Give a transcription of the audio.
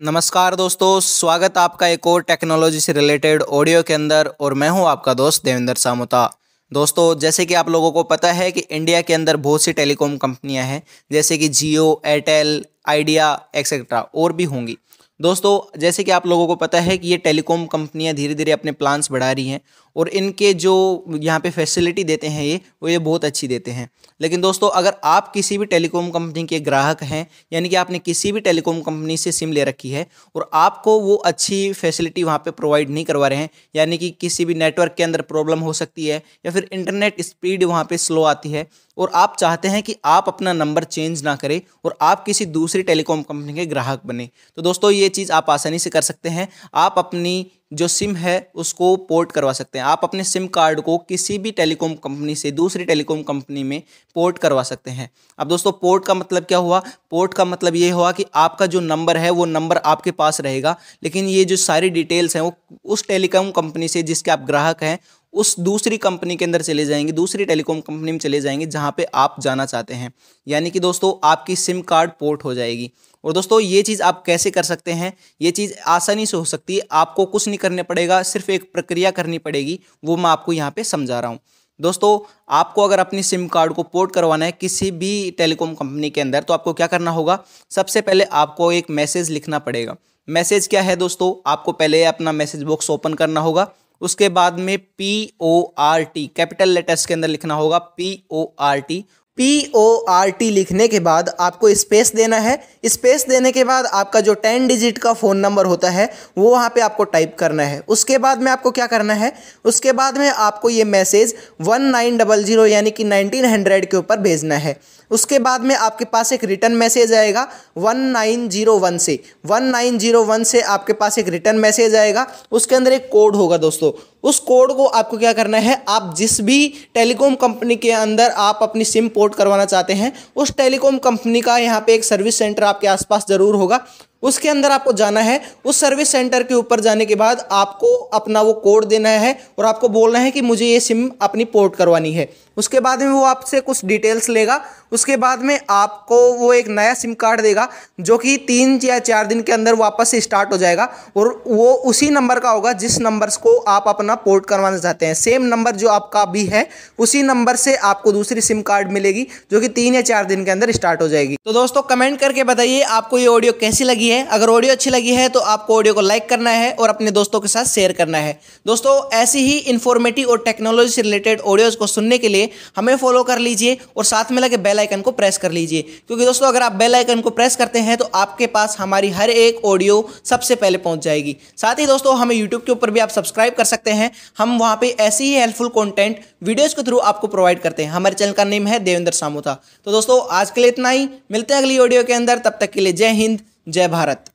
नमस्कार दोस्तों, स्वागत आपका एक और टेक्नोलॉजी से रिलेटेड ऑडियो के अंदर और मैं हूँ आपका दोस्त देवेंद्र सामुता। दोस्तों, जैसे कि आप लोगों को पता है कि इंडिया के अंदर बहुत सी टेलीकॉम कंपनियाँ हैं, जैसे कि जियो एयरटेल आइडिया एक्सेट्रा और भी होंगी। दोस्तों, जैसे कि आप लोगों को पता है कि ये टेलीकॉम कंपनियाँ धीरे धीरे अपने प्लान्स बढ़ा रही हैं और इनके जो यहाँ पे फैसिलिटी देते हैं ये, वो ये बहुत अच्छी देते हैं। लेकिन दोस्तों, अगर आप किसी भी टेलीकॉम कंपनी के ग्राहक हैं, यानी कि आपने किसी भी टेलीकॉम कंपनी से सिम ले रखी है और आपको वो अच्छी फैसिलिटी वहाँ पर प्रोवाइड नहीं करवा रहे हैं, यानी कि किसी भी नेटवर्क के अंदर प्रॉब्लम हो सकती है या फिर इंटरनेट स्पीड वहाँ पर स्लो आती है और आप चाहते हैं कि आप अपना नंबर चेंज ना करें और आप किसी दूसरी टेलीकॉम कंपनी के ग्राहक बने। तो दोस्तों, ये चीज़ आप आसानी से कर सकते हैं। आप अपनी जो सिम है, उसको पोर्ट करवा सकते हैं। आप अपने सिम कार्ड को किसी भी टेलीकॉम कंपनी से दूसरी टेलीकॉम कंपनी में पोर्ट करवा सकते हैं। अब दोस्तों, पोर्ट का मतलब क्या हुआ? पोर्ट का मतलब ये हुआ कि आपका जो नंबर है, वो नंबर आपके पास रहेगा। लेकिन ये जो सारी डिटेल्स हैं, वो उस टेलीकॉम कंपनी से जिसके आप ग्राहक हैं, उस दूसरी कंपनी के अंदर चले जाएँगे, दूसरी टेलीकॉम कंपनी में चले जाएँगे, जहाँ पे आप जाना चाहते हैं। यानी कि दोस्तों, आपकी सिम कार्ड पोर्ट हो जाएगी। और दोस्तों, ये चीज़ आप कैसे कर सकते हैं? ये चीज़ आसानी से हो सकती है। आपको कुछ नहीं करने पड़ेगा, सिर्फ़ एक प्रक्रिया करनी पड़ेगी, वो मैं आपको यहाँ पे समझा रहा हूँ। दोस्तों, आपको अगर अपनी सिम कार्ड को पोर्ट करवाना है किसी भी टेलीकॉम कंपनी के अंदर तो आपको क्या करना होगा? सबसे पहले आपको एक मैसेज लिखना पड़ेगा। मैसेज क्या है दोस्तों? आपको पहले अपना मैसेज बॉक्स ओपन करना होगा। उसके बाद में P O R T capital letters के अंदर लिखना होगा P O R T P O R T लिखने के बाद आपको स्पेस देना है। स्पेस देने के बाद आपका जो टेन डिजिट का फ़ोन नंबर होता है, वो वहाँ पे आपको टाइप करना है। उसके बाद में आपको क्या करना है? उसके बाद में आपको ये message one nine double zero यानी कि नाइनटीन हंड्रेड के ऊपर भेजना है। उसके बाद में आपके पास एक रिटर्न मैसेज आएगा वन नाइन ज़ीरो वन से। वन नाइन ज़ीरो वन से आपके पास एक रिटर्न मैसेज आएगा। उसके अंदर एक कोड होगा दोस्तों। उस कोड को आपको क्या करना है, आप जिस भी टेलीकॉम कंपनी के अंदर आप अपनी सिम पोर्ट करवाना चाहते हैं, उस टेलीकॉम कंपनी का यहाँ पे एक सर्विस सेंटर आपके आसपास ज़रूर होगा। उसके अंदर आपको जाना है। उस सर्विस सेंटर के ऊपर जाने के बाद आपको अपना वो कोड देना है और आपको बोलना है कि मुझे ये सिम अपनी पोर्ट करवानी है। उसके बाद में वो आपसे कुछ डिटेल्स लेगा। उसके बाद में आपको वो एक नया सिम कार्ड देगा, जो कि तीन या चार दिन के अंदर वापस से स्टार्ट हो जाएगा और वो उसी नंबर का होगा जिस नंबर को आप अपना पोर्ट करवाना चाहते हैं। सेम नंबर जो आपका भी है, उसी नंबर से आपको दूसरी सिम कार्ड मिलेगी, जो कि तीन या चार दिन के अंदर स्टार्ट हो जाएगी। तो दोस्तों, कमेंट करके बताइए आपको ये ऑडियो कैसी लगी है, अगर ऑडियो अच्छी लगी है तो आपको ऑडियो को लाइक करना है और अपने दोस्तों के साथ शेयर करना है। दोस्तों, ऐसी ही इन्फॉर्मेटिव और टेक्नोलॉजी से रिलेटेड ऑडियोज़ को सुनने के लिए हमें फॉलो कर लीजिए और साथ में लगे बेल आइकन को प्रेस कर लीजिए। क्योंकि दोस्तों, अगर आप बेल आइकन को प्रेस करते हैं तो आपके पास हमारी हर एक ऑडियो सबसे पहले पहुँच जाएगी। साथ ही दोस्तों, हमें यूट्यूब के ऊपर भी आप सब्सक्राइब कर सकते हैं। हम वहाँ पर ऐसी ही हेल्पफुल कॉन्टेंट वीडियोज़ के थ्रू आपको प्रोवाइड करते हैं। हमारे चैनल का नेम है देवेंद्र सामोथा तो दोस्तों, आज के लिए इतना ही। मिलते हैं अगली ऑडियो के अंदर। तब तक के लिए जय हिंद। जय भारत।